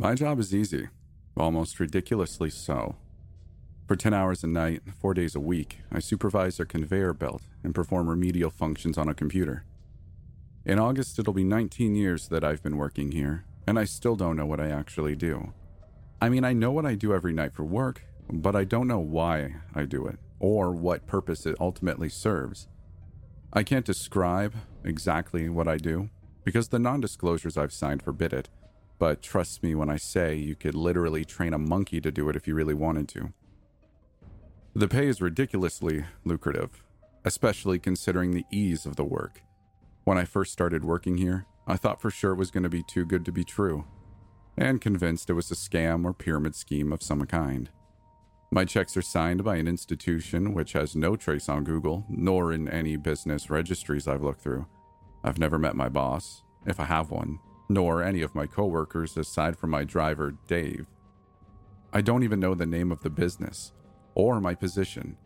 My job is easy, almost ridiculously so. For 10 hours a night, four days a week, I supervise a conveyor belt and perform remedial functions on a computer. In August, it'll be 19 years that I've been working here, and I still don't know what I actually do. I mean, I know what I do every night for work, but I don't know why I do it, or what purpose it ultimately serves. I can't describe exactly what I do, because the non disclosures I've signed forbid it, but trust me when I say you could literally train a monkey to do it if you really wanted to. The pay is ridiculously lucrative, especially considering the ease of the work. When I first started working here, I thought for sure it was going to be too good to be true, and convinced it was a scam or pyramid scheme of some kind. My checks are signed by an institution which has no trace on Google, nor in any business registries I've looked through. I've never met my boss, if I have one, nor any of my coworkers aside from my driver, Dave. I don't even know the name of the business or my position.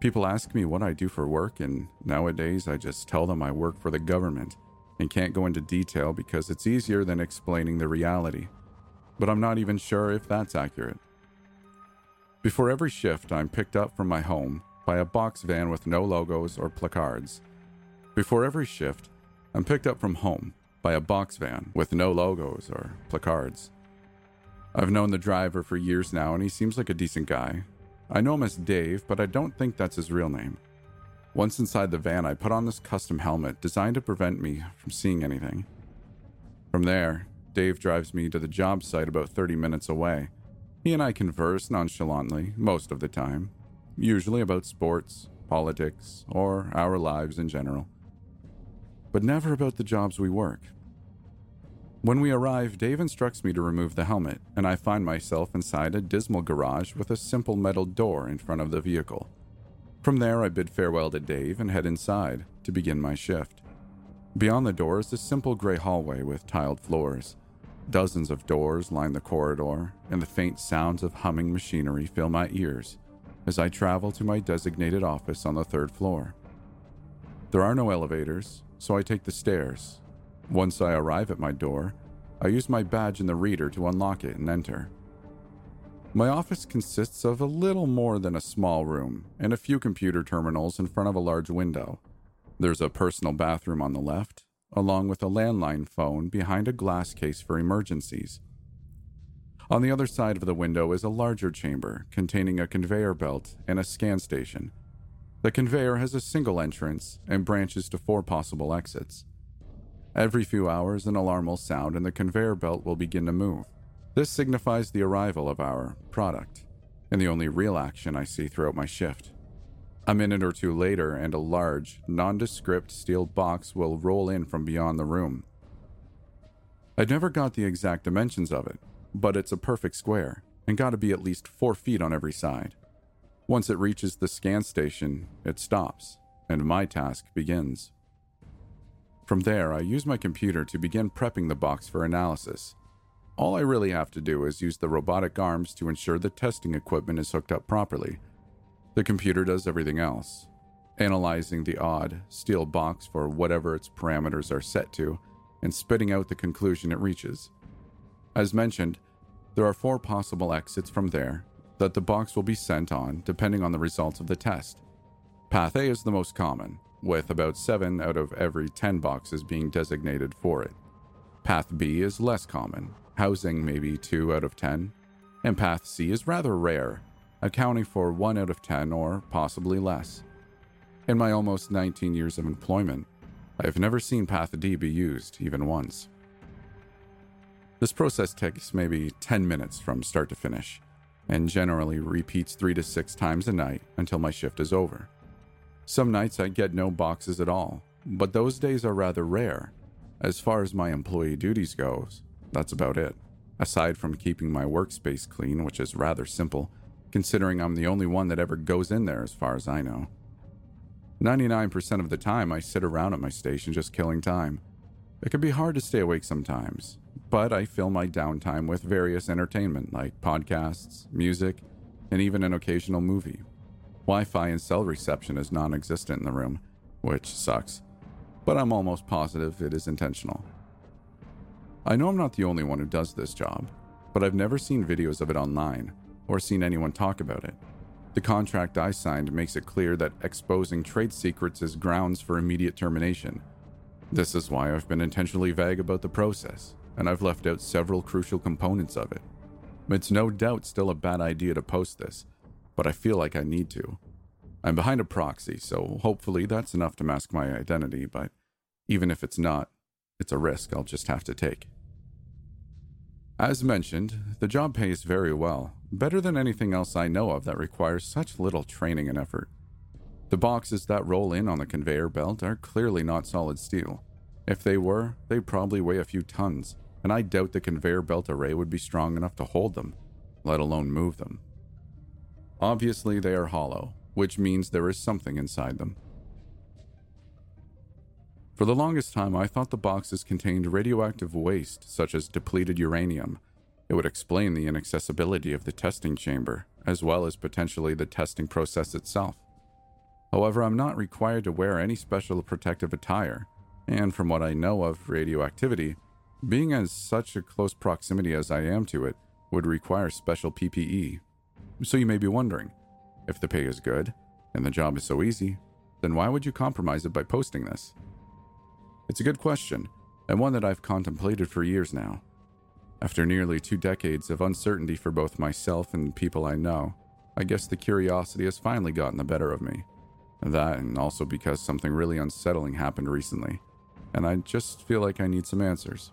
People ask me what I do for work, and nowadays I just tell them I work for the government and can't go into detail because it's easier than explaining the reality. But I'm not even sure if that's accurate. Before every shift, I'm picked up from my home by a box van with no logos or placards. Before every shift, I'm picked up from home by a box van with no logos or placards. I've known the driver for years now, and he seems like a decent guy. I know him as Dave, but I don't think that's his real name. Once inside the van, I put on this custom helmet designed to prevent me from seeing anything. From there, Dave drives me to the job site about 30 minutes away. He and I converse nonchalantly most of the time, usually about sports, politics, or our lives in general but never about the jobs we work. When we arrive, Dave instructs me to remove the helmet, and I find myself inside a dismal garage with a simple metal door in front of the vehicle. From there, I bid farewell to Dave and head inside to begin my shift. Beyond the door is a simple gray hallway with tiled floors. Dozens of doors line the corridor, and the faint sounds of humming machinery fill my ears as I travel to my designated office on the third floor. There are no elevators, so I take the stairs. Once I arrive at my door, I use my badge in the reader to unlock it and enter. My office consists of a little more than a small room and a few computer terminals in front of a large window. There's a personal bathroom on the left, along with a landline phone behind a glass case for emergencies. On the other side of the window is a larger chamber containing a conveyor belt and a scan station the conveyor has a single entrance and branches to four possible exits. Every few hours, an alarm will sound and the conveyor belt will begin to move. This signifies the arrival of our product, and the only real action I see throughout my shift. A minute or two later, and a large, nondescript steel box will roll in from beyond the room. I never got the exact dimensions of it, but it's a perfect square and got to be at least four feet on every side. Once it reaches the scan station, it stops, and my task begins. From there, I use my computer to begin prepping the box for analysis. All I really have to do is use the robotic arms to ensure the testing equipment is hooked up properly. The computer does everything else, analyzing the odd, steel box for whatever its parameters are set to, and spitting out the conclusion it reaches. As mentioned, there are four possible exits from there, that the box will be sent on depending on the results of the test. Path A is the most common, with about 7 out of every 10 boxes being designated for it. Path B is less common, housing maybe 2 out of 10, and Path C is rather rare, accounting for 1 out of 10 or possibly less. In my almost 19 years of employment, I have never seen Path D be used even once. This process takes maybe 10 minutes from start to finish and generally repeats three to six times a night until my shift is over. Some nights I get no boxes at all, but those days are rather rare. As far as my employee duties goes, That's about it. Aside from keeping my workspace clean, which is rather simple, considering I'm the only one that ever goes in there as far as I know. 99% of the time, I sit around at my station just killing time. It can be hard to stay awake sometimes, but I fill my downtime with various entertainment like podcasts, music, and even an occasional movie. Wi Fi and cell reception is non existent in the room, which sucks, but I'm almost positive it is intentional. I know I'm not the only one who does this job, but I've never seen videos of it online or seen anyone talk about it. The contract I signed makes it clear that exposing trade secrets is grounds for immediate termination. This is why I've been intentionally vague about the process, and I've left out several crucial components of it. It's no doubt still a bad idea to post this, but I feel like I need to. I'm behind a proxy, so hopefully that's enough to mask my identity, but even if it's not, it's a risk I'll just have to take. As mentioned, the job pays very well, better than anything else I know of that requires such little training and effort. The boxes that roll in on the conveyor belt are clearly not solid steel. If they were, they'd probably weigh a few tons, and I doubt the conveyor belt array would be strong enough to hold them, let alone move them. Obviously, they are hollow, which means there is something inside them. For the longest time, I thought the boxes contained radioactive waste, such as depleted uranium. It would explain the inaccessibility of the testing chamber, as well as potentially the testing process itself. However, I'm not required to wear any special protective attire, and from what I know of radioactivity, being in such a close proximity as I am to it would require special PPE. So you may be wondering if the pay is good and the job is so easy, then why would you compromise it by posting this? It's a good question, and one that I've contemplated for years now. After nearly two decades of uncertainty for both myself and people I know, I guess the curiosity has finally gotten the better of me. That, and also because something really unsettling happened recently, and I just feel like I need some answers.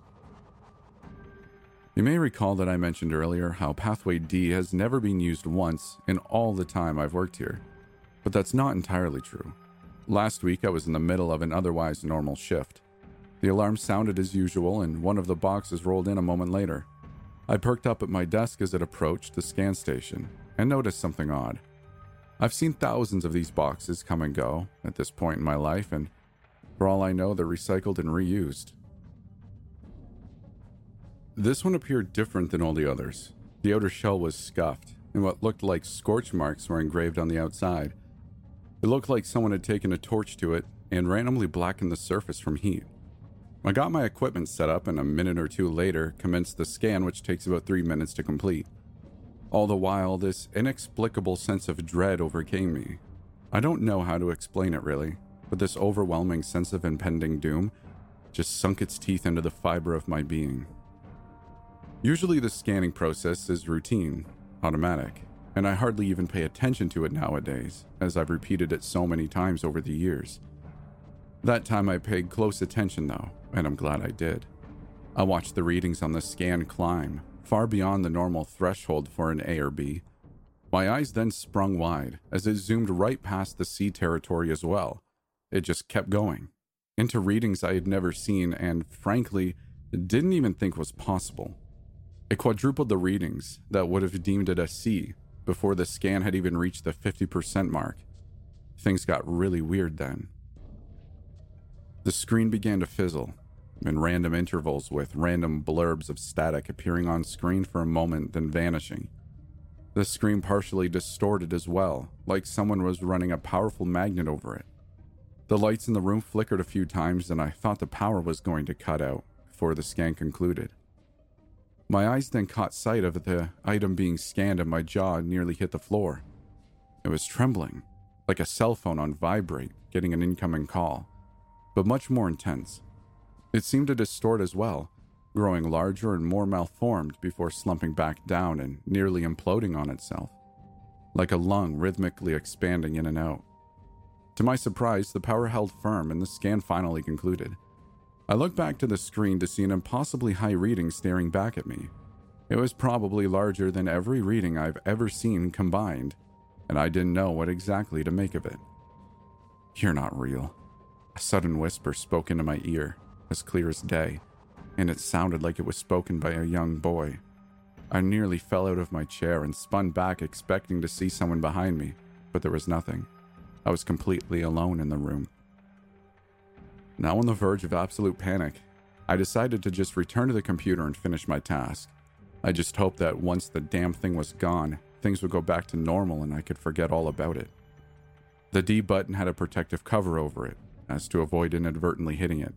You may recall that I mentioned earlier how Pathway D has never been used once in all the time I've worked here, but that's not entirely true. Last week, I was in the middle of an otherwise normal shift. The alarm sounded as usual, and one of the boxes rolled in a moment later. I perked up at my desk as it approached the scan station and noticed something odd. I've seen thousands of these boxes come and go at this point in my life, and for all I know, they're recycled and reused. This one appeared different than all the others. The outer shell was scuffed, and what looked like scorch marks were engraved on the outside. It looked like someone had taken a torch to it and randomly blackened the surface from heat. I got my equipment set up and a minute or two later commenced the scan, which takes about three minutes to complete. All the while, this inexplicable sense of dread overcame me. I don't know how to explain it really, but this overwhelming sense of impending doom just sunk its teeth into the fiber of my being. Usually, the scanning process is routine, automatic, and I hardly even pay attention to it nowadays, as I've repeated it so many times over the years. That time I paid close attention though, and I'm glad I did. I watched the readings on the scan climb, far beyond the normal threshold for an A or B. My eyes then sprung wide as it zoomed right past the C territory as well. It just kept going, into readings I had never seen and, frankly, didn't even think was possible. It quadrupled the readings that would have deemed it a C before the scan had even reached the 50% mark. Things got really weird then. The screen began to fizzle, in random intervals with random blurbs of static appearing on screen for a moment then vanishing. The screen partially distorted as well, like someone was running a powerful magnet over it. The lights in the room flickered a few times, and I thought the power was going to cut out before the scan concluded. My eyes then caught sight of the item being scanned, and my jaw nearly hit the floor. It was trembling, like a cell phone on vibrate, getting an incoming call but much more intense. It seemed to distort as well, growing larger and more malformed before slumping back down and nearly imploding on itself, like a lung rhythmically expanding in and out. To my surprise, the power held firm and the scan finally concluded. I looked back to the screen to see an impossibly high reading staring back at me. It was probably larger than every reading I've ever seen combined, and I didn't know what exactly to make of it. You're not real. A sudden whisper spoke into my ear, as clear as day, and it sounded like it was spoken by a young boy. I nearly fell out of my chair and spun back, expecting to see someone behind me, but there was nothing. I was completely alone in the room. Now on the verge of absolute panic, I decided to just return to the computer and finish my task. I just hoped that once the damn thing was gone, things would go back to normal and I could forget all about it. The D button had a protective cover over it, as to avoid inadvertently hitting it.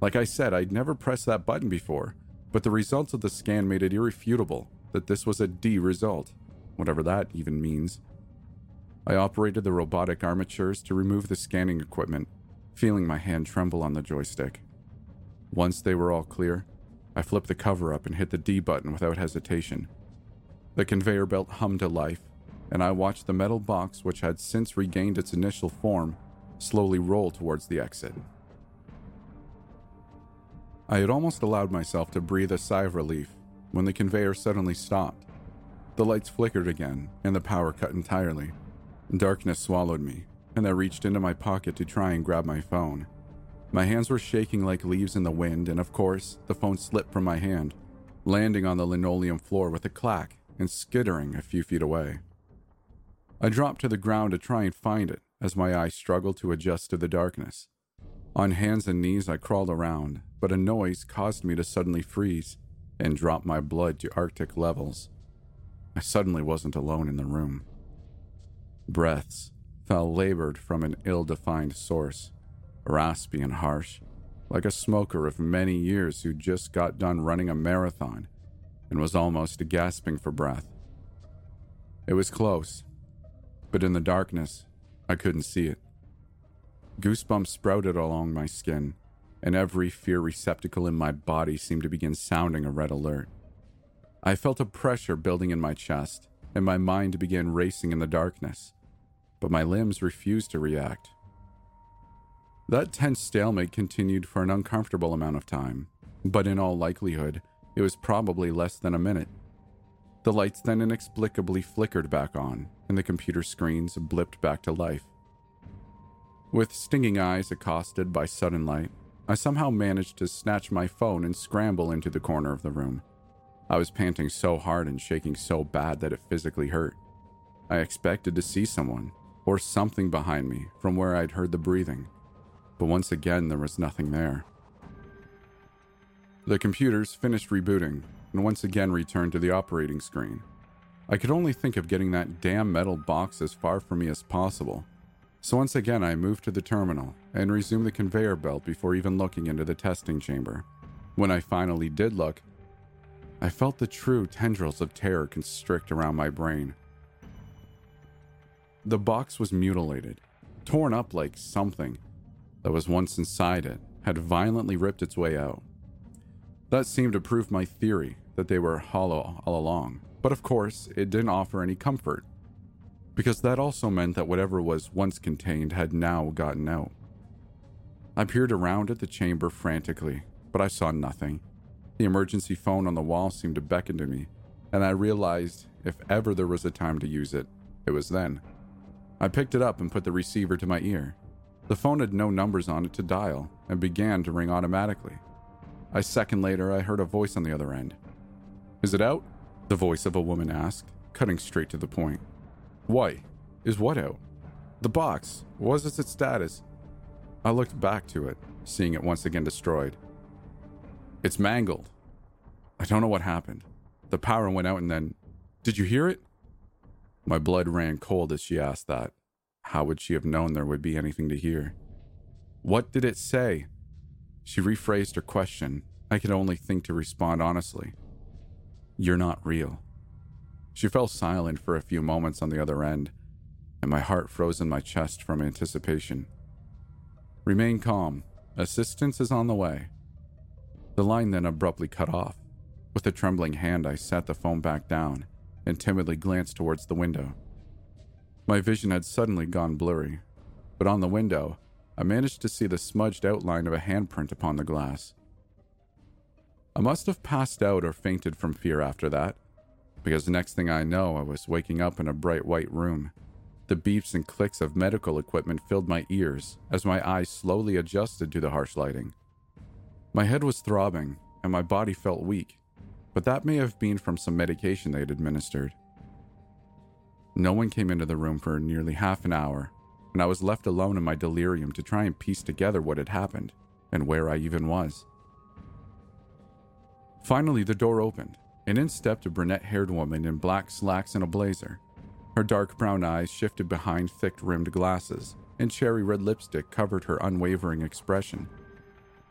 Like I said, I'd never pressed that button before, but the results of the scan made it irrefutable that this was a D result, whatever that even means. I operated the robotic armatures to remove the scanning equipment, feeling my hand tremble on the joystick. Once they were all clear, I flipped the cover up and hit the D button without hesitation. The conveyor belt hummed to life, and I watched the metal box, which had since regained its initial form, slowly roll towards the exit. I had almost allowed myself to breathe a sigh of relief when the conveyor suddenly stopped. The lights flickered again, and the power cut entirely. Darkness swallowed me, and I reached into my pocket to try and grab my phone. My hands were shaking like leaves in the wind, and of course, the phone slipped from my hand, landing on the linoleum floor with a clack and skittering a few feet away. I dropped to the ground to try and find it as my eyes struggled to adjust to the darkness. On hands and knees, I crawled around, but a noise caused me to suddenly freeze and drop my blood to Arctic levels. I suddenly wasn't alone in the room. Breaths fell labored from an ill defined source, raspy and harsh, like a smoker of many years who just got done running a marathon and was almost gasping for breath. It was close, but in the darkness, I couldn't see it. Goosebumps sprouted along my skin, and every fear receptacle in my body seemed to begin sounding a red alert. I felt a pressure building in my chest, and my mind began racing in the darkness, but my limbs refused to react. That tense stalemate continued for an uncomfortable amount of time, but in all likelihood, it was probably less than a minute. The lights then inexplicably flickered back on, and the computer screens blipped back to life. With stinging eyes accosted by sudden light, I somehow managed to snatch my phone and scramble into the corner of the room. I was panting so hard and shaking so bad that it physically hurt. I expected to see someone, or something behind me from where I'd heard the breathing, but once again there was nothing there. The computers finished rebooting and once again returned to the operating screen. I could only think of getting that damn metal box as far from me as possible. So once again, I moved to the terminal and resumed the conveyor belt before even looking into the testing chamber. When I finally did look, I felt the true tendrils of terror constrict around my brain. The box was mutilated, torn up like something that was once inside it had violently ripped its way out. That seemed to prove my theory that they were hollow all along, but of course, it didn't offer any comfort, because that also meant that whatever was once contained had now gotten out. I peered around at the chamber frantically, but I saw nothing. The emergency phone on the wall seemed to beckon to me, and I realized if ever there was a time to use it, it was then. I picked it up and put the receiver to my ear. The phone had no numbers on it to dial and began to ring automatically. A second later, I heard a voice on the other end. Is it out? The voice of a woman asked, cutting straight to the point. Why? Is what out? The box. Was its status? I looked back to it, seeing it once again destroyed. It's mangled. I don't know what happened. The power went out and then. Did you hear it? My blood ran cold as she asked that. How would she have known there would be anything to hear? What did it say? She rephrased her question. I could only think to respond honestly. You're not real. She fell silent for a few moments on the other end, and my heart froze in my chest from anticipation. Remain calm. Assistance is on the way. The line then abruptly cut off. With a trembling hand, I sat the phone back down and timidly glanced towards the window. My vision had suddenly gone blurry, but on the window, I managed to see the smudged outline of a handprint upon the glass. I must have passed out or fainted from fear after that, because the next thing I know, I was waking up in a bright white room. The beeps and clicks of medical equipment filled my ears as my eyes slowly adjusted to the harsh lighting. My head was throbbing, and my body felt weak, but that may have been from some medication they had administered. No one came into the room for nearly half an hour, and I was left alone in my delirium to try and piece together what had happened and where I even was. Finally, the door opened, and in stepped a brunette haired woman in black slacks and a blazer. Her dark brown eyes shifted behind thick rimmed glasses, and cherry red lipstick covered her unwavering expression.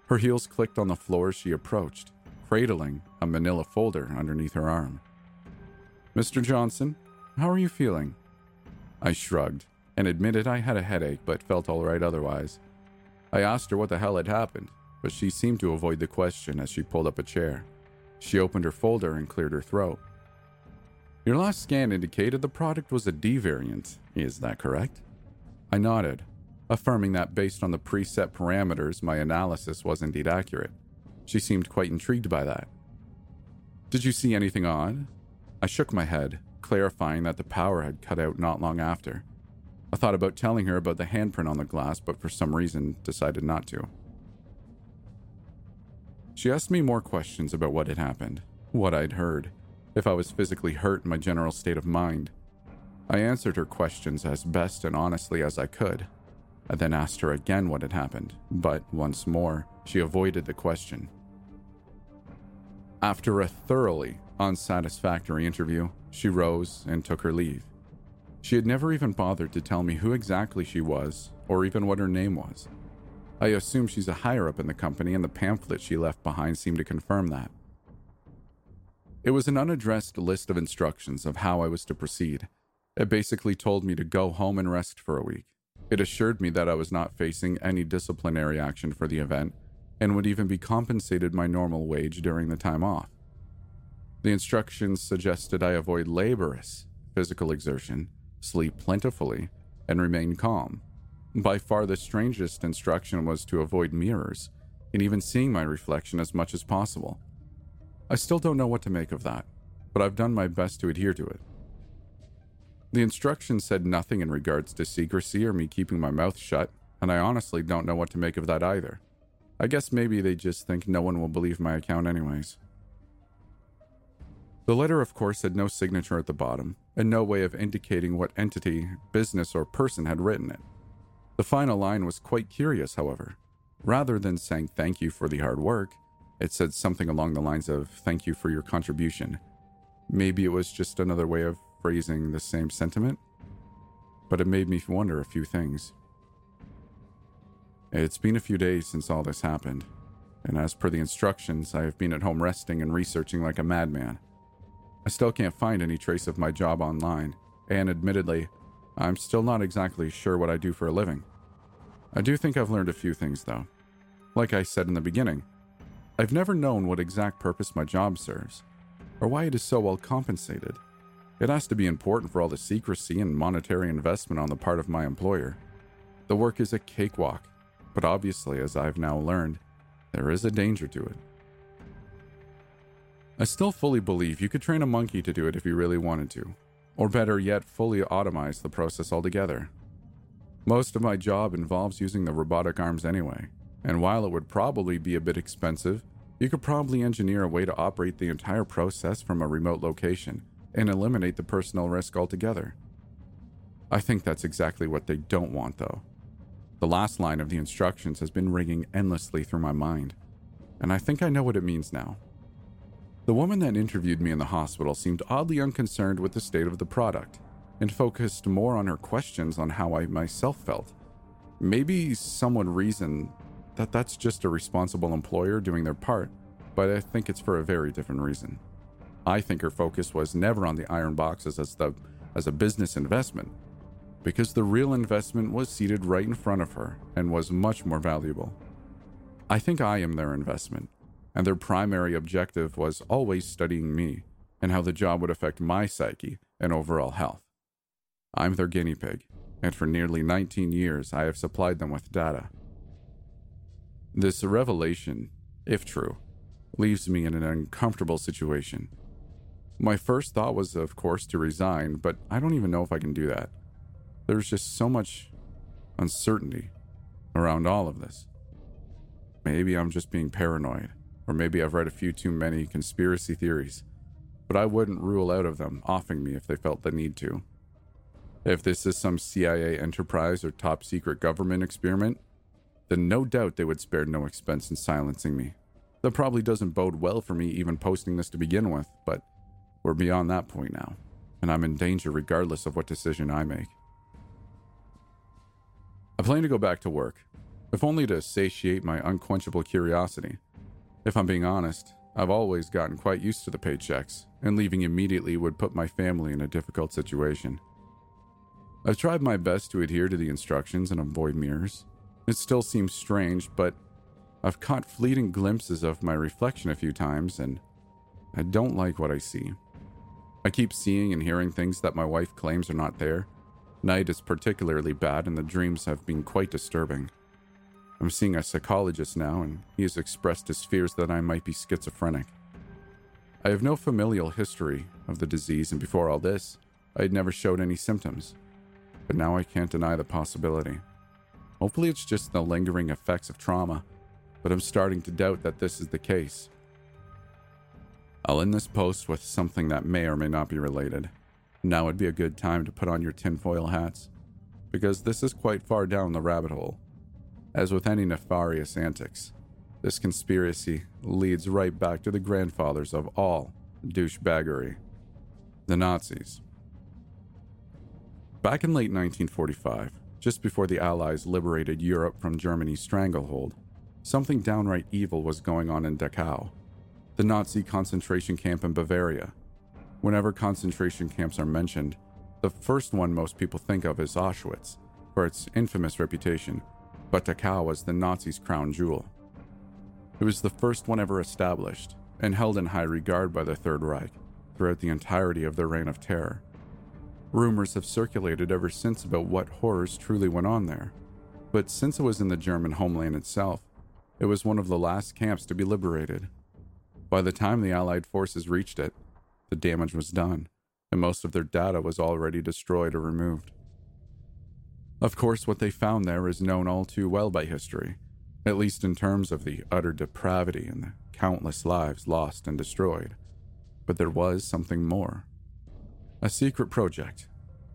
Her heels clicked on the floor as she approached, cradling a manila folder underneath her arm. Mr. Johnson, how are you feeling? I shrugged and admitted I had a headache but felt all right otherwise. I asked her what the hell had happened, but she seemed to avoid the question as she pulled up a chair. She opened her folder and cleared her throat. Your last scan indicated the product was a D variant. Is that correct? I nodded, affirming that based on the preset parameters, my analysis was indeed accurate. She seemed quite intrigued by that. Did you see anything odd? I shook my head, clarifying that the power had cut out not long after. I thought about telling her about the handprint on the glass, but for some reason decided not to. She asked me more questions about what had happened, what I'd heard, if I was physically hurt my general state of mind. I answered her questions as best and honestly as I could. I then asked her again what had happened, but once more, she avoided the question. After a thoroughly unsatisfactory interview, she rose and took her leave. She had never even bothered to tell me who exactly she was or even what her name was. I assume she's a higher up in the company, and the pamphlet she left behind seemed to confirm that. It was an unaddressed list of instructions of how I was to proceed. It basically told me to go home and rest for a week. It assured me that I was not facing any disciplinary action for the event and would even be compensated my normal wage during the time off. The instructions suggested I avoid laborious physical exertion, sleep plentifully, and remain calm. By far the strangest instruction was to avoid mirrors, and even seeing my reflection as much as possible. I still don't know what to make of that, but I've done my best to adhere to it. The instructions said nothing in regards to secrecy or me keeping my mouth shut, and I honestly don't know what to make of that either. I guess maybe they just think no one will believe my account, anyways. The letter, of course, had no signature at the bottom, and no way of indicating what entity, business, or person had written it. The final line was quite curious, however. Rather than saying thank you for the hard work, it said something along the lines of thank you for your contribution. Maybe it was just another way of phrasing the same sentiment, but it made me wonder a few things. It's been a few days since all this happened, and as per the instructions, I have been at home resting and researching like a madman. I still can't find any trace of my job online, and admittedly, I'm still not exactly sure what I do for a living. I do think I've learned a few things, though. Like I said in the beginning, I've never known what exact purpose my job serves, or why it is so well compensated. It has to be important for all the secrecy and monetary investment on the part of my employer. The work is a cakewalk, but obviously, as I've now learned, there is a danger to it. I still fully believe you could train a monkey to do it if you really wanted to, or better yet, fully automize the process altogether. Most of my job involves using the robotic arms anyway, and while it would probably be a bit expensive, you could probably engineer a way to operate the entire process from a remote location and eliminate the personal risk altogether. I think that's exactly what they don't want, though. The last line of the instructions has been ringing endlessly through my mind, and I think I know what it means now. The woman that interviewed me in the hospital seemed oddly unconcerned with the state of the product and focused more on her questions on how I myself felt. Maybe someone reasoned that that's just a responsible employer doing their part, but I think it's for a very different reason. I think her focus was never on the iron boxes as the as a business investment, because the real investment was seated right in front of her and was much more valuable. I think I am their investment, and their primary objective was always studying me and how the job would affect my psyche and overall health. I'm their guinea pig, and for nearly 19 years I have supplied them with data. This revelation, if true, leaves me in an uncomfortable situation. My first thought was, of course, to resign, but I don't even know if I can do that. There's just so much uncertainty around all of this. Maybe I'm just being paranoid, or maybe I've read a few too many conspiracy theories, but I wouldn't rule out of them offing me if they felt the need to. If this is some CIA enterprise or top secret government experiment, then no doubt they would spare no expense in silencing me. That probably doesn't bode well for me even posting this to begin with, but we're beyond that point now, and I'm in danger regardless of what decision I make. I plan to go back to work, if only to satiate my unquenchable curiosity. If I'm being honest, I've always gotten quite used to the paychecks, and leaving immediately would put my family in a difficult situation. I've tried my best to adhere to the instructions and avoid mirrors. It still seems strange, but I've caught fleeting glimpses of my reflection a few times, and I don't like what I see. I keep seeing and hearing things that my wife claims are not there. Night is particularly bad, and the dreams have been quite disturbing. I'm seeing a psychologist now, and he has expressed his fears that I might be schizophrenic. I have no familial history of the disease, and before all this, I had never showed any symptoms. But now I can't deny the possibility. Hopefully, it's just the lingering effects of trauma, but I'm starting to doubt that this is the case. I'll end this post with something that may or may not be related. Now would be a good time to put on your tinfoil hats, because this is quite far down the rabbit hole. As with any nefarious antics, this conspiracy leads right back to the grandfathers of all douchebaggery the Nazis. Back in late 1945, just before the Allies liberated Europe from Germany's stranglehold, something downright evil was going on in Dachau, the Nazi concentration camp in Bavaria. Whenever concentration camps are mentioned, the first one most people think of is Auschwitz, for its infamous reputation but Dachau was the Nazis' crown jewel. It was the first one ever established and held in high regard by the Third Reich throughout the entirety of their reign of terror. Rumors have circulated ever since about what horrors truly went on there, but since it was in the German homeland itself, it was one of the last camps to be liberated. By the time the Allied forces reached it, the damage was done, and most of their data was already destroyed or removed. Of course, what they found there is known all too well by history, at least in terms of the utter depravity and the countless lives lost and destroyed. But there was something more. A secret project,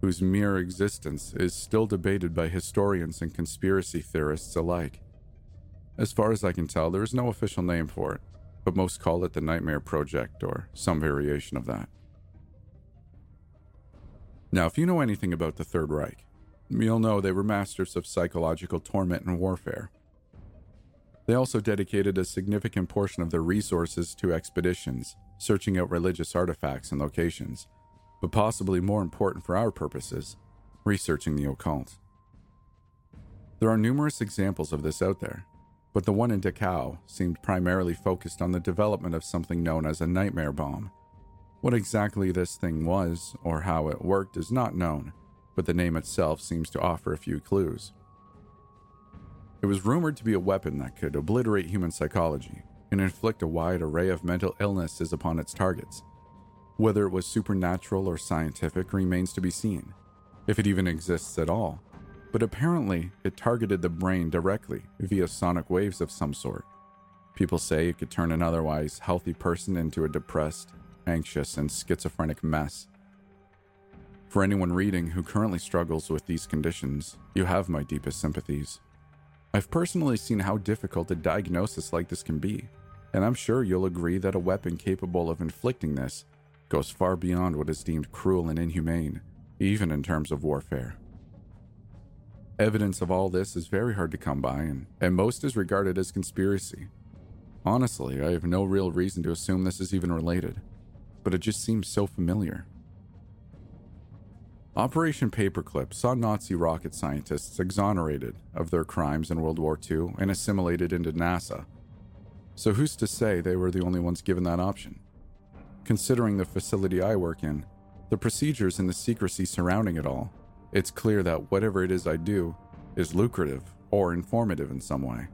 whose mere existence is still debated by historians and conspiracy theorists alike. As far as I can tell, there is no official name for it, but most call it the Nightmare Project or some variation of that. Now, if you know anything about the Third Reich, You'll know they were masters of psychological torment and warfare. They also dedicated a significant portion of their resources to expeditions, searching out religious artifacts and locations, but possibly more important for our purposes, researching the occult. There are numerous examples of this out there, but the one in Dachau seemed primarily focused on the development of something known as a nightmare bomb. What exactly this thing was or how it worked is not known but the name itself seems to offer a few clues. It was rumored to be a weapon that could obliterate human psychology and inflict a wide array of mental illnesses upon its targets. Whether it was supernatural or scientific remains to be seen, if it even exists at all. But apparently, it targeted the brain directly via sonic waves of some sort. People say it could turn an otherwise healthy person into a depressed, anxious, and schizophrenic mess. For anyone reading who currently struggles with these conditions, you have my deepest sympathies. I've personally seen how difficult a diagnosis like this can be, and I'm sure you'll agree that a weapon capable of inflicting this goes far beyond what is deemed cruel and inhumane, even in terms of warfare. Evidence of all this is very hard to come by, and, and most is regarded as conspiracy. Honestly, I have no real reason to assume this is even related, but it just seems so familiar. Operation Paperclip saw Nazi rocket scientists exonerated of their crimes in World War II and assimilated into NASA. So, who's to say they were the only ones given that option? Considering the facility I work in, the procedures and the secrecy surrounding it all, it's clear that whatever it is I do is lucrative or informative in some way.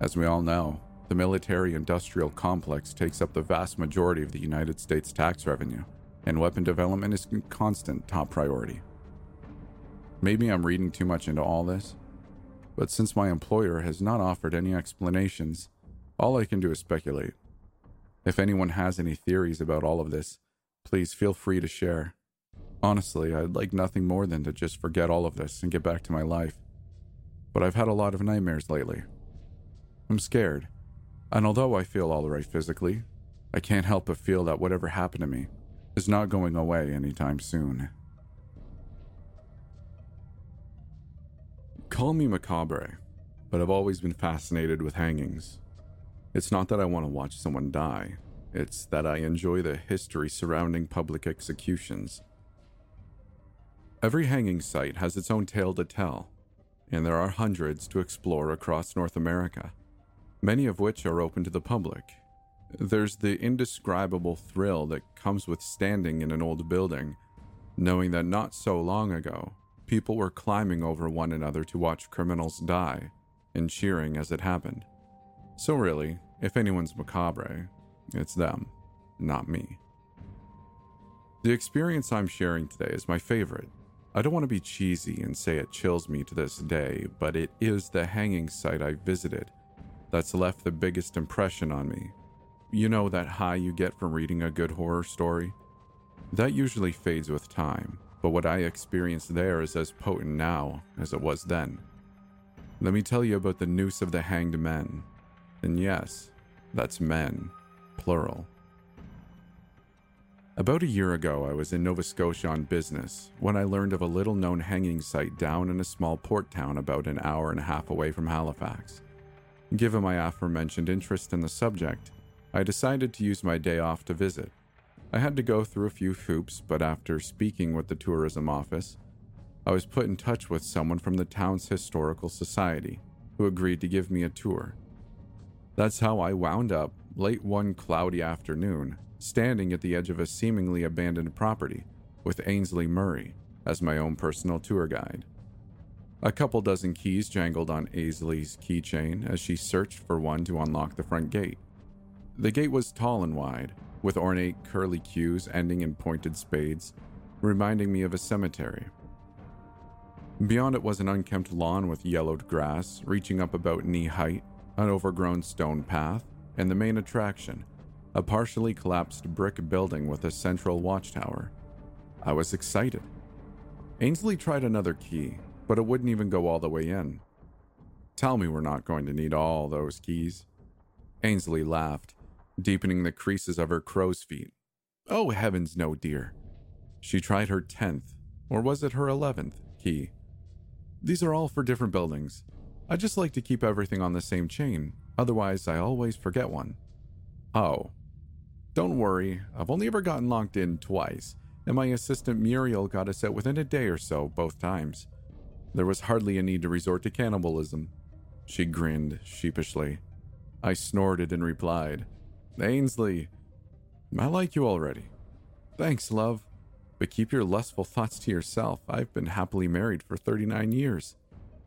As we all know, the military industrial complex takes up the vast majority of the United States tax revenue and weapon development is a constant top priority. Maybe I'm reading too much into all this, but since my employer has not offered any explanations, All I can do is speculate. If anyone has any theories about all of this, please feel free to share. Honestly, I'd like nothing more than to just forget all of this and get back to my life. But I've had a lot of nightmares lately. I'm scared. And although I feel all right physically, I can't help but feel that whatever happened to me is not going away anytime soon. Call me macabre, but I've always been fascinated with hangings. It's not that I want to watch someone die, it's that I enjoy the history surrounding public executions. Every hanging site has its own tale to tell, and there are hundreds to explore across North America, many of which are open to the public. There's the indescribable thrill that comes with standing in an old building, knowing that not so long ago, people were climbing over one another to watch criminals die and cheering as it happened. So, really, if anyone's macabre, it's them, not me. The experience I'm sharing today is my favorite. I don't want to be cheesy and say it chills me to this day, but it is the hanging site I visited that's left the biggest impression on me. You know that high you get from reading a good horror story? That usually fades with time, but what I experienced there is as potent now as it was then. Let me tell you about the noose of the hanged men, and yes, that's men, plural. About a year ago, I was in Nova Scotia on business when I learned of a little known hanging site down in a small port town about an hour and a half away from Halifax. Given my aforementioned interest in the subject, I decided to use my day off to visit. I had to go through a few hoops, but after speaking with the tourism office, I was put in touch with someone from the town's historical society who agreed to give me a tour. That's how I wound up, late one cloudy afternoon, standing at the edge of a seemingly abandoned property with Ainsley Murray as my own personal tour guide. A couple dozen keys jangled on Ainsley's keychain as she searched for one to unlock the front gate. The gate was tall and wide, with ornate curly cues ending in pointed spades, reminding me of a cemetery. Beyond it was an unkempt lawn with yellowed grass reaching up about knee height an overgrown stone path, and the main attraction, a partially collapsed brick building with a central watchtower. I was excited. Ainsley tried another key, but it wouldn't even go all the way in. Tell me we're not going to need all those keys. Ainsley laughed, deepening the creases of her crow's feet. Oh, heavens, no, dear. She tried her tenth, or was it her eleventh, key. These are all for different buildings. I just like to keep everything on the same chain, otherwise, I always forget one. Oh. Don't worry, I've only ever gotten locked in twice, and my assistant Muriel got us out within a day or so both times. There was hardly a need to resort to cannibalism. She grinned sheepishly. I snorted and replied, Ainsley, I like you already. Thanks, love. But keep your lustful thoughts to yourself. I've been happily married for 39 years.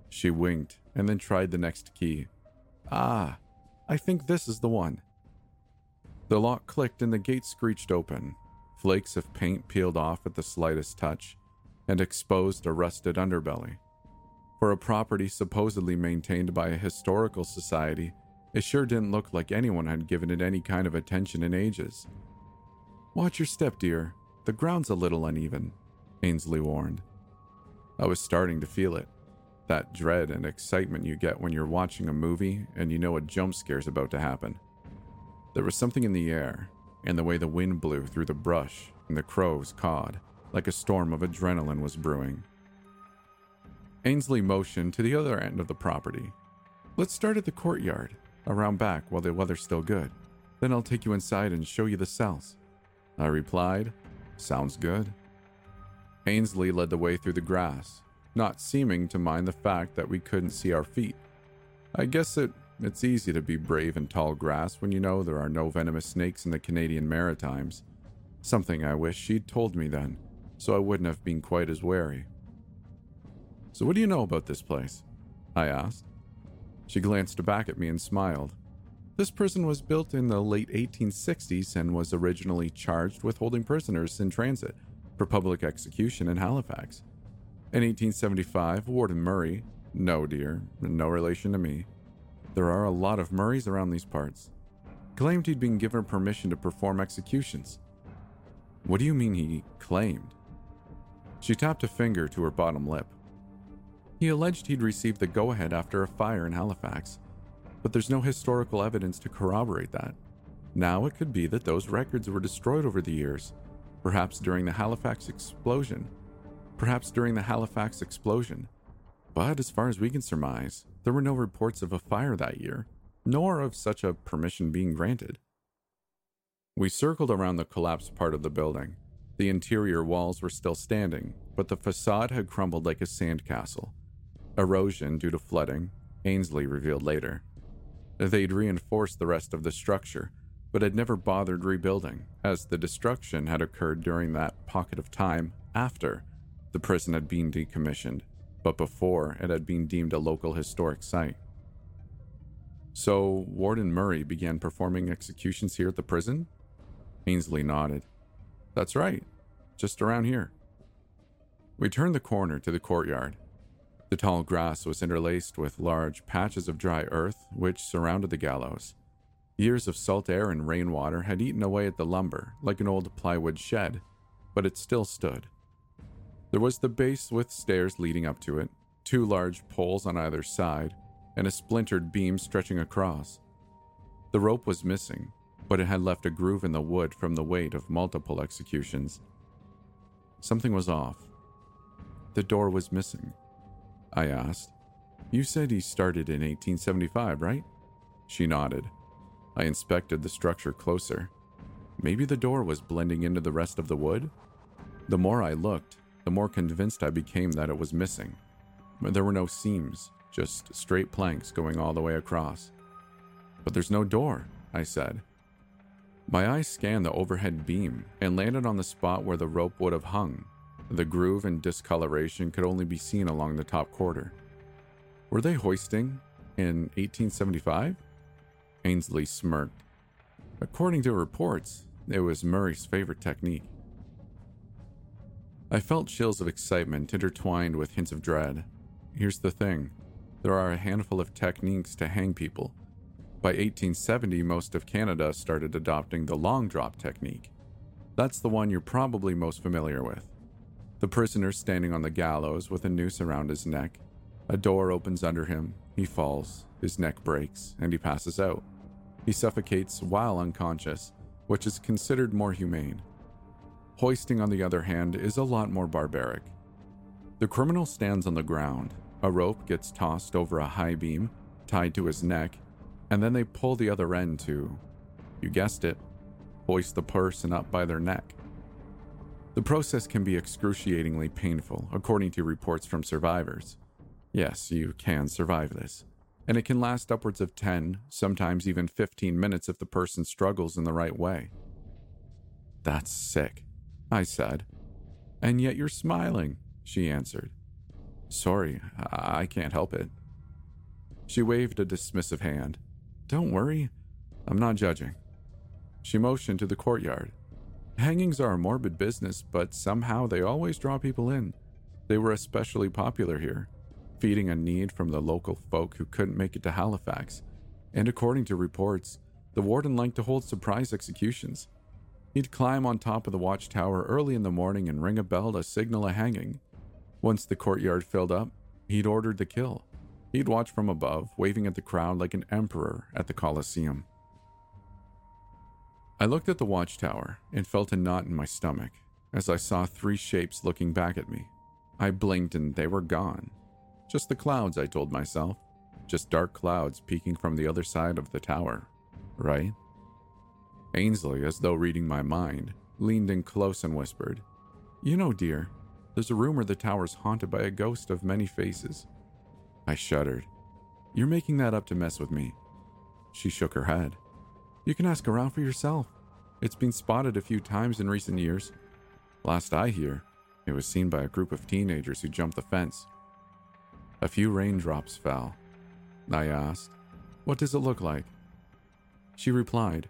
She winked and then tried the next key. Ah, I think this is the one. The lock clicked and the gate screeched open. Flakes of paint peeled off at the slightest touch and exposed a rusted underbelly. For a property supposedly maintained by a historical society, it sure didn't look like anyone had given it any kind of attention in ages. Watch your step, dear. The ground's a little uneven, Ainsley warned. I was starting to feel it that dread and excitement you get when you're watching a movie and you know a jump scare's about to happen. There was something in the air, and the way the wind blew through the brush and the crows cawed, like a storm of adrenaline was brewing. Ainsley motioned to the other end of the property. Let's start at the courtyard, around back while the weather's still good. Then I'll take you inside and show you the cells. I replied, Sounds good. Ainsley led the way through the grass, not seeming to mind the fact that we couldn't see our feet. I guess it, it's easy to be brave in tall grass when you know there are no venomous snakes in the Canadian Maritimes. Something I wish she'd told me then, so I wouldn't have been quite as wary. So, what do you know about this place? I asked. She glanced back at me and smiled. This prison was built in the late 1860s and was originally charged with holding prisoners in transit for public execution in Halifax. In 1875, Warden Murray, no dear, no relation to me, There are a lot of Murrays around these parts. Claimed he'd been given permission to perform executions. What do you mean he claimed? She tapped a finger to her bottom lip. He alleged he'd received the go ahead after a fire in Halifax, but there's no historical evidence to corroborate that. Now it could be that those records were destroyed over the years, perhaps during the Halifax explosion. Perhaps during the Halifax explosion. But as far as we can surmise, there were no reports of a fire that year, nor of such a permission being granted. We circled around the collapsed part of the building. The interior walls were still standing, but the facade had crumbled like a sandcastle. Erosion due to flooding, Ainsley revealed later. They'd reinforced the rest of the structure, but had never bothered rebuilding, as the destruction had occurred during that pocket of time after the prison had been decommissioned, but before it had been deemed a local historic site. So, Warden Murray began performing executions here at the prison? Ainsley nodded. That's right, just around here. We turned the corner to the courtyard. The tall grass was interlaced with large patches of dry earth which surrounded the gallows. Years of salt air and rainwater had eaten away at the lumber like an old plywood shed, but it still stood. There was the base with stairs leading up to it, two large poles on either side, and a splintered beam stretching across. The rope was missing, but it had left a groove in the wood from the weight of multiple executions. Something was off. The door was missing. I asked. You said he started in 1875, right? She nodded. I inspected the structure closer. Maybe the door was blending into the rest of the wood? The more I looked, the more convinced I became that it was missing. There were no seams, just straight planks going all the way across. But there's no door, I said. My eyes scanned the overhead beam and landed on the spot where the rope would have hung. The groove and discoloration could only be seen along the top quarter. Were they hoisting in 1875? Ainsley smirked. According to reports, it was Murray's favorite technique. I felt chills of excitement intertwined with hints of dread. Here's the thing there are a handful of techniques to hang people. By 1870, most of Canada started adopting the long drop technique. That's the one you're probably most familiar with. The prisoner standing on the gallows with a noose around his neck. A door opens under him, he falls, his neck breaks, and he passes out. He suffocates while unconscious, which is considered more humane. Hoisting, on the other hand, is a lot more barbaric. The criminal stands on the ground, a rope gets tossed over a high beam, tied to his neck, and then they pull the other end to, you guessed it, hoist the person up by their neck. The process can be excruciatingly painful, according to reports from survivors. Yes, you can survive this. And it can last upwards of 10, sometimes even 15 minutes if the person struggles in the right way. That's sick. I said. And yet you're smiling, she answered. Sorry, I can't help it. She waved a dismissive hand. Don't worry, I'm not judging. She motioned to the courtyard. Hangings are a morbid business, but somehow they always draw people in. They were especially popular here, feeding a need from the local folk who couldn't make it to Halifax. And according to reports, the warden liked to hold surprise executions. He'd climb on top of the watchtower early in the morning and ring a bell to signal a hanging. Once the courtyard filled up, he'd ordered the kill. He'd watch from above, waving at the crowd like an emperor at the Colosseum. I looked at the watchtower and felt a knot in my stomach as I saw three shapes looking back at me. I blinked and they were gone. Just the clouds, I told myself. Just dark clouds peeking from the other side of the tower, right? Ainsley, as though reading my mind, leaned in close and whispered, You know, dear, there's a rumor the tower's haunted by a ghost of many faces. I shuddered. You're making that up to mess with me. She shook her head. You can ask around for yourself. It's been spotted a few times in recent years. Last I hear, it was seen by a group of teenagers who jumped the fence. A few raindrops fell. I asked, What does it look like? She replied,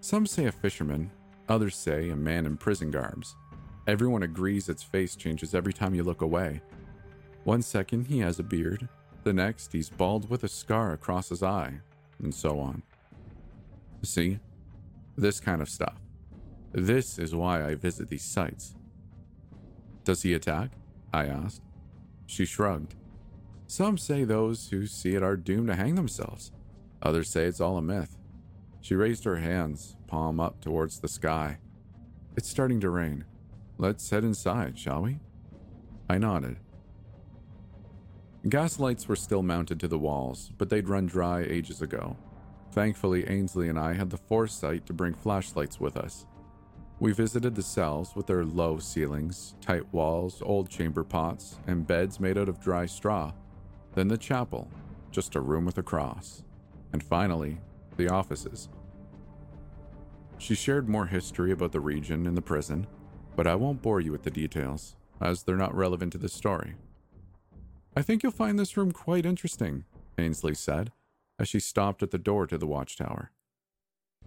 some say a fisherman, others say a man in prison garbs. Everyone agrees its face changes every time you look away. One second he has a beard, The next, he's bald with a scar across his eye, and so on. See? This kind of stuff. This is why I visit these sites. Does he attack? I asked. She shrugged. Some say those who see it are doomed to hang themselves. Others say it's all a myth. She raised her hands, palm up towards the sky. It's starting to rain. Let's head inside, shall we? I nodded. Gas lights were still mounted to the walls, but they'd run dry ages ago. Thankfully, Ainsley and I had the foresight to bring flashlights with us. We visited the cells with their low ceilings, tight walls, old chamber pots, and beds made out of dry straw. Then the chapel, just a room with a cross. And finally, the offices. She shared more history about the region and the prison, but I won't bore you with the details, as they're not relevant to the story. I think you'll find this room quite interesting, Ainsley said, as she stopped at the door to the watchtower.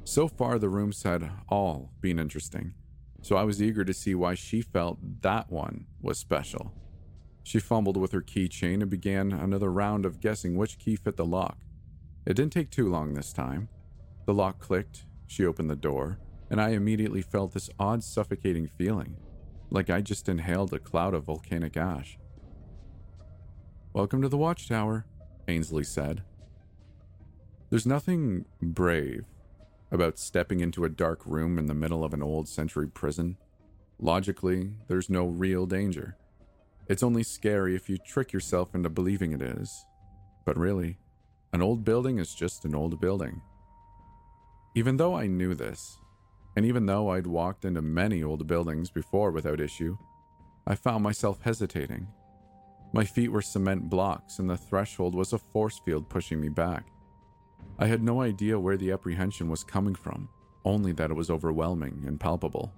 So far, the rooms had all been interesting, so I was eager to see why she felt that one was special. She fumbled with her keychain and began another round of guessing which key fit the lock. It didn't take too long this time. The lock clicked, she opened the door, and I immediately felt this odd suffocating feeling, like I just inhaled a cloud of volcanic ash. Welcome to the Watchtower, Ainsley said. There's nothing brave about stepping into a dark room in the middle of an old century prison. Logically, there's no real danger. It's only scary if you trick yourself into believing it is. But really, an old building is just an old building. Even though I knew this, and even though I'd walked into many old buildings before without issue, I found myself hesitating. My feet were cement blocks, and the threshold was a force field pushing me back. I had no idea where the apprehension was coming from, only that it was overwhelming and palpable.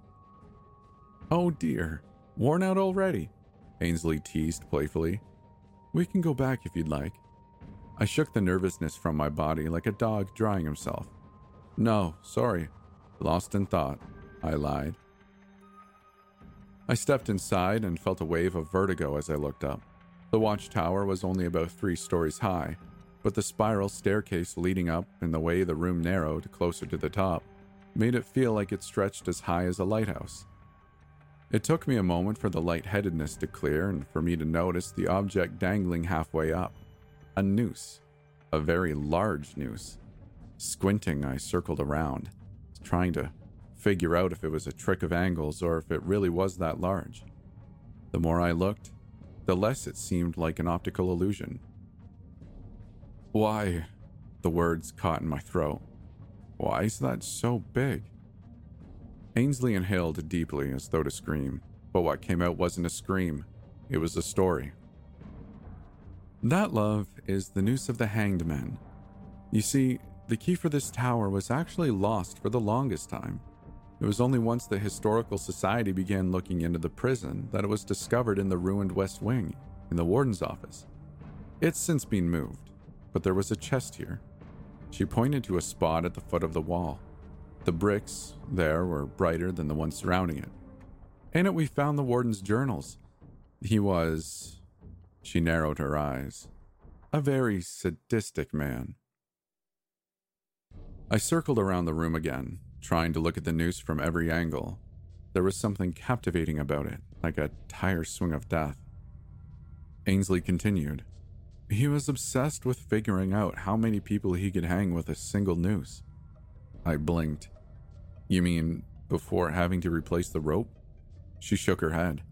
Oh dear, worn out already? Ainsley teased playfully. We can go back if you'd like. I shook the nervousness from my body like a dog drying himself. No, sorry. Lost in thought, I lied. I stepped inside and felt a wave of vertigo as I looked up. The watchtower was only about three stories high, but the spiral staircase leading up and the way the room narrowed closer to the top made it feel like it stretched as high as a lighthouse. It took me a moment for the lightheadedness to clear and for me to notice the object dangling halfway up a noose, a very large noose. Squinting, I circled around, trying to figure out if it was a trick of angles or if it really was that large. The more I looked, the less it seemed like an optical illusion. Why? The words caught in my throat. Why is that so big? Ainsley inhaled deeply as though to scream, but what came out wasn't a scream, it was a story. That, love, is the noose of the hanged men. You see, the key for this tower was actually lost for the longest time. It was only once the Historical Society began looking into the prison that it was discovered in the ruined West Wing, in the warden's office. It's since been moved, but there was a chest here. She pointed to a spot at the foot of the wall. The bricks there were brighter than the ones surrounding it. In it, we found the warden's journals. He was. She narrowed her eyes. A very sadistic man. I circled around the room again, trying to look at the noose from every angle. There was something captivating about it, like a tire swing of death. Ainsley continued. He was obsessed with figuring out how many people he could hang with a single noose. I blinked. You mean before having to replace the rope? She shook her head.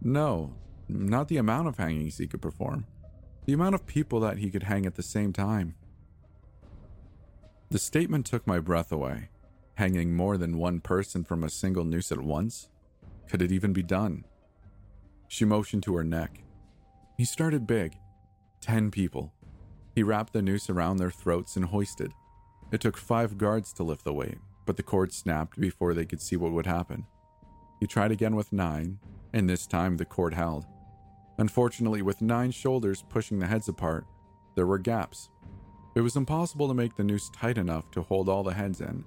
No, not the amount of hangings he could perform, the amount of people that he could hang at the same time. The statement took my breath away. Hanging more than one person from a single noose at once? Could it even be done? She motioned to her neck. He started big, Ten people. He wrapped the noose around their throats and hoisted. It took five guards to lift the weight, but the cord snapped before they could see what would happen. He tried again with nine, and this time the cord held. Unfortunately, with nine shoulders pushing the heads apart, there were gaps. It was impossible to make the noose tight enough to hold all the heads in.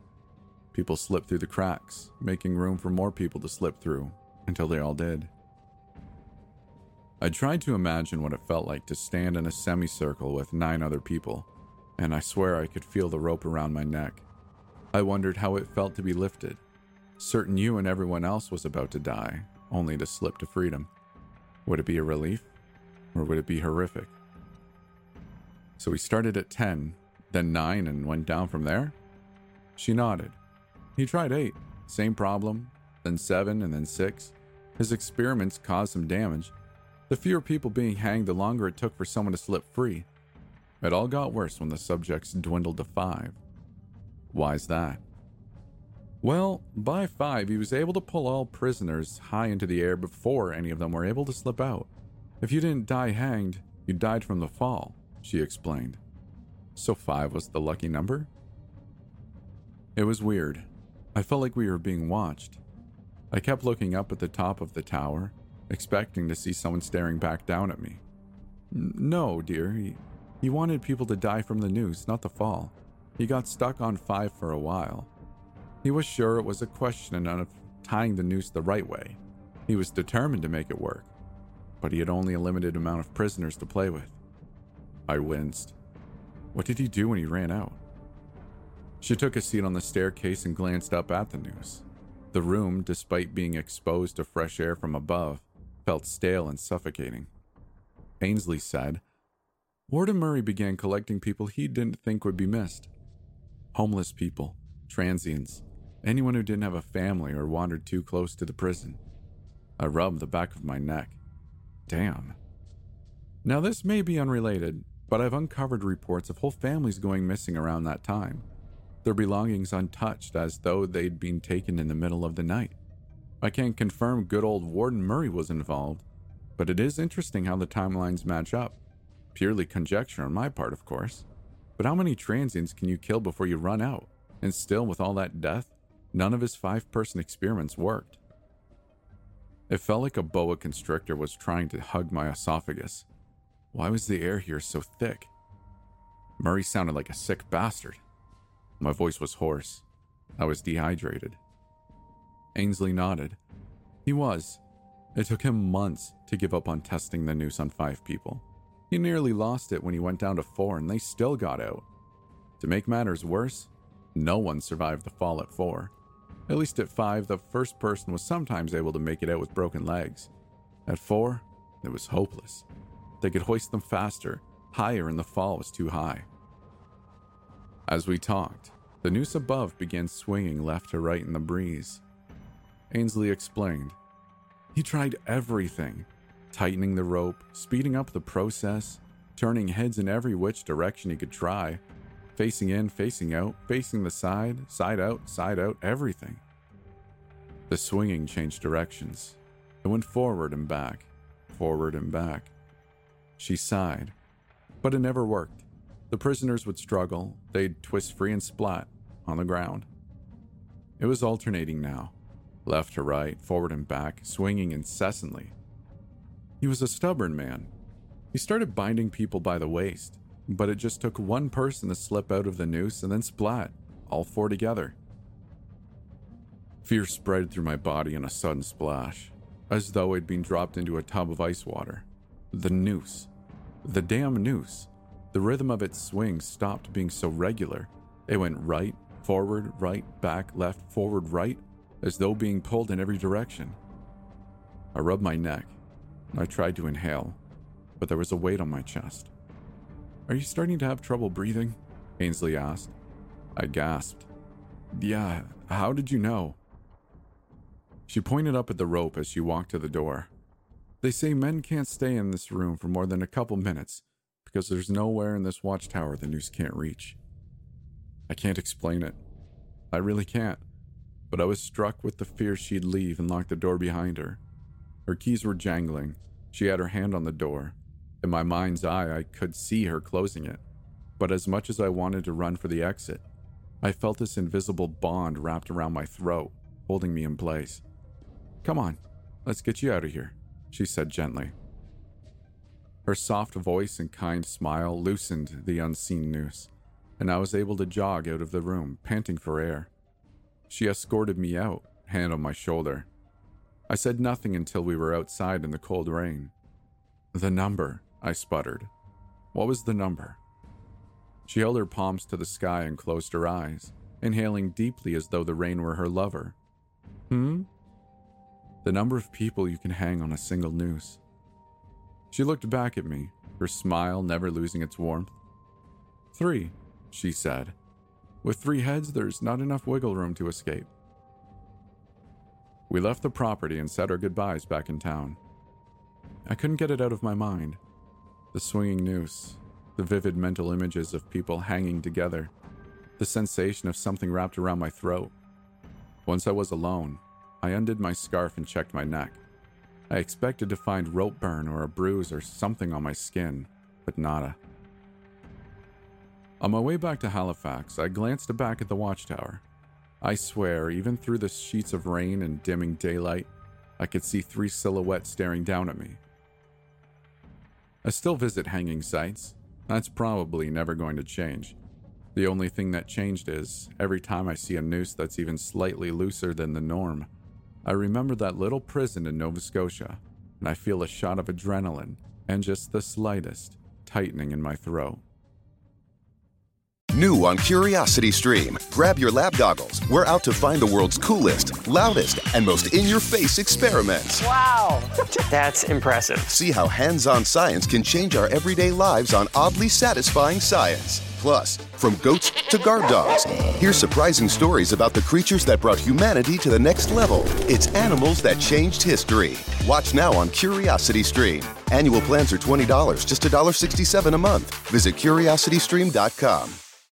People slipped through the cracks, making room for more people to slip through, until they all did. I tried to imagine what it felt like to stand in a semicircle with nine other people, and I swear I could feel the rope around my neck. I wondered how it felt to be lifted, certain you and everyone else was about to die, only to slip to freedom. Would it be a relief, or would it be horrific? So we started at 10, then 9, and went down from there? She nodded. He tried 8, same problem, then 7, and then 6. His experiments caused some damage, the fewer people being hanged, the longer it took for someone to slip free. It all got worse when the subjects dwindled to five. Why's that? Well, by five, he was able to pull all prisoners high into the air before any of them were able to slip out. If you didn't die hanged, you died from the fall, she explained. So five was the lucky number? It was weird. I felt like we were being watched. I kept looking up at the top of the tower, expecting to see someone staring back down at me. No, dear. He, he wanted people to die from the noose, not the fall. He got stuck on five for a while. He was sure it was a question of tying the noose the right way. He was determined to make it work, but he had only a limited amount of prisoners to play with. I winced. What did he do when he ran out? She took a seat on the staircase and glanced up at the noose. The room, despite being exposed to fresh air from above, felt stale and suffocating. Ainsley said, Warden Murray began collecting people he didn't think would be missed homeless people, transients, anyone who didn't have a family or wandered too close to the prison. I rubbed the back of my neck. Damn. Now, this may be unrelated, but I've uncovered reports of whole families going missing around that time, their belongings untouched as though they'd been taken in the middle of the night. I can't confirm good old Warden Murray was involved, but it is interesting how the timelines match up. Purely conjecture on my part, of course. But how many transients can you kill before you run out? And still, with all that death, none of his five person experiments worked. It felt like a boa constrictor was trying to hug my esophagus. Why was the air here so thick? Murray sounded like a sick bastard. My voice was hoarse. I was dehydrated. Ainsley nodded. He was. It took him months to give up on testing the noose on five people. He nearly lost it when he went down to four, and they still got out. To make matters worse, no one survived the fall at four. At least at five, the first person was sometimes able to make it out with broken legs. At four, it was hopeless. They could hoist them faster, higher, and the fall was too high. As we talked, the noose above began swinging left to right in the breeze. Ainsley explained. He tried everything tightening the rope, speeding up the process, turning heads in every which direction he could try, facing in, facing out, facing the side, side out, side out, everything. The swinging changed directions. It went forward and back, forward and back. She sighed, but it never worked. The prisoners would struggle, they'd twist free and splat on the ground. It was alternating now left to right, forward and back, swinging incessantly. He was a stubborn man. He started binding people by the waist, but it just took one person to slip out of the noose and then splat, all four together. Fear spread through my body in a sudden splash, as though I'd been dropped into a tub of ice water. The noose. The damn noose. The rhythm of its swing stopped being so regular. It went right, forward, right, back, left, forward, right, as though being pulled in every direction. I rubbed my neck. and I tried to inhale, but there was a weight on my chest. Are you starting to have trouble breathing? Ainsley asked. I gasped. Yeah, how did you know? She pointed up at the rope as she walked to the door. They say men can't stay in this room for more than a couple minutes because there's nowhere in this watchtower the noose can't reach. I can't explain it. I really can't but I was struck with the fear she'd leave and lock the door behind her. Her keys were jangling. She had her hand on the door. In my mind's eye, I could see her closing it. But as much as I wanted to run for the exit, I felt this invisible bond wrapped around my throat, holding me in place. Come on, let's get you out of here, she said gently. Her soft voice and kind smile loosened the unseen noose, and I was able to jog out of the room, panting for air. She escorted me out, hand on my shoulder. I said nothing until we were outside in the cold rain. The number, I sputtered. What was the number? She held her palms to the sky and closed her eyes, inhaling deeply as though the rain were her lover. Hmm? The number of people you can hang on a single noose. She looked back at me, her smile never losing its warmth. Three, she said. With three heads, there's not enough wiggle room to escape. We left the property and said our goodbyes back in town. I couldn't get it out of my mind. The swinging noose, the vivid mental images of people hanging together, the sensation of something wrapped around my throat. Once I was alone, I undid my scarf and checked my neck. I expected to find rope burn or a bruise or something on my skin, but nada. On my way back to Halifax, I glanced back at the watchtower. I swear, even through the sheets of rain and dimming daylight, I could see three silhouettes staring down at me. I still visit hanging sites. That's probably never going to change. The only thing that changed is every time I see a noose that's even slightly looser than the norm, I remember that little prison in Nova Scotia, and I feel a shot of adrenaline and just the slightest tightening in my throat. New on Curiosity Stream. Grab your lab goggles. We're out to find the world's coolest, loudest, and most in your face experiments. Wow, that's impressive. See how hands on science can change our everyday lives on oddly satisfying science. Plus, from goats to guard dogs, hear surprising stories about the creatures that brought humanity to the next level. It's animals that changed history. Watch now on Curiosity Stream. Annual plans are $20, just $1.67 a month. Visit curiositystream.com.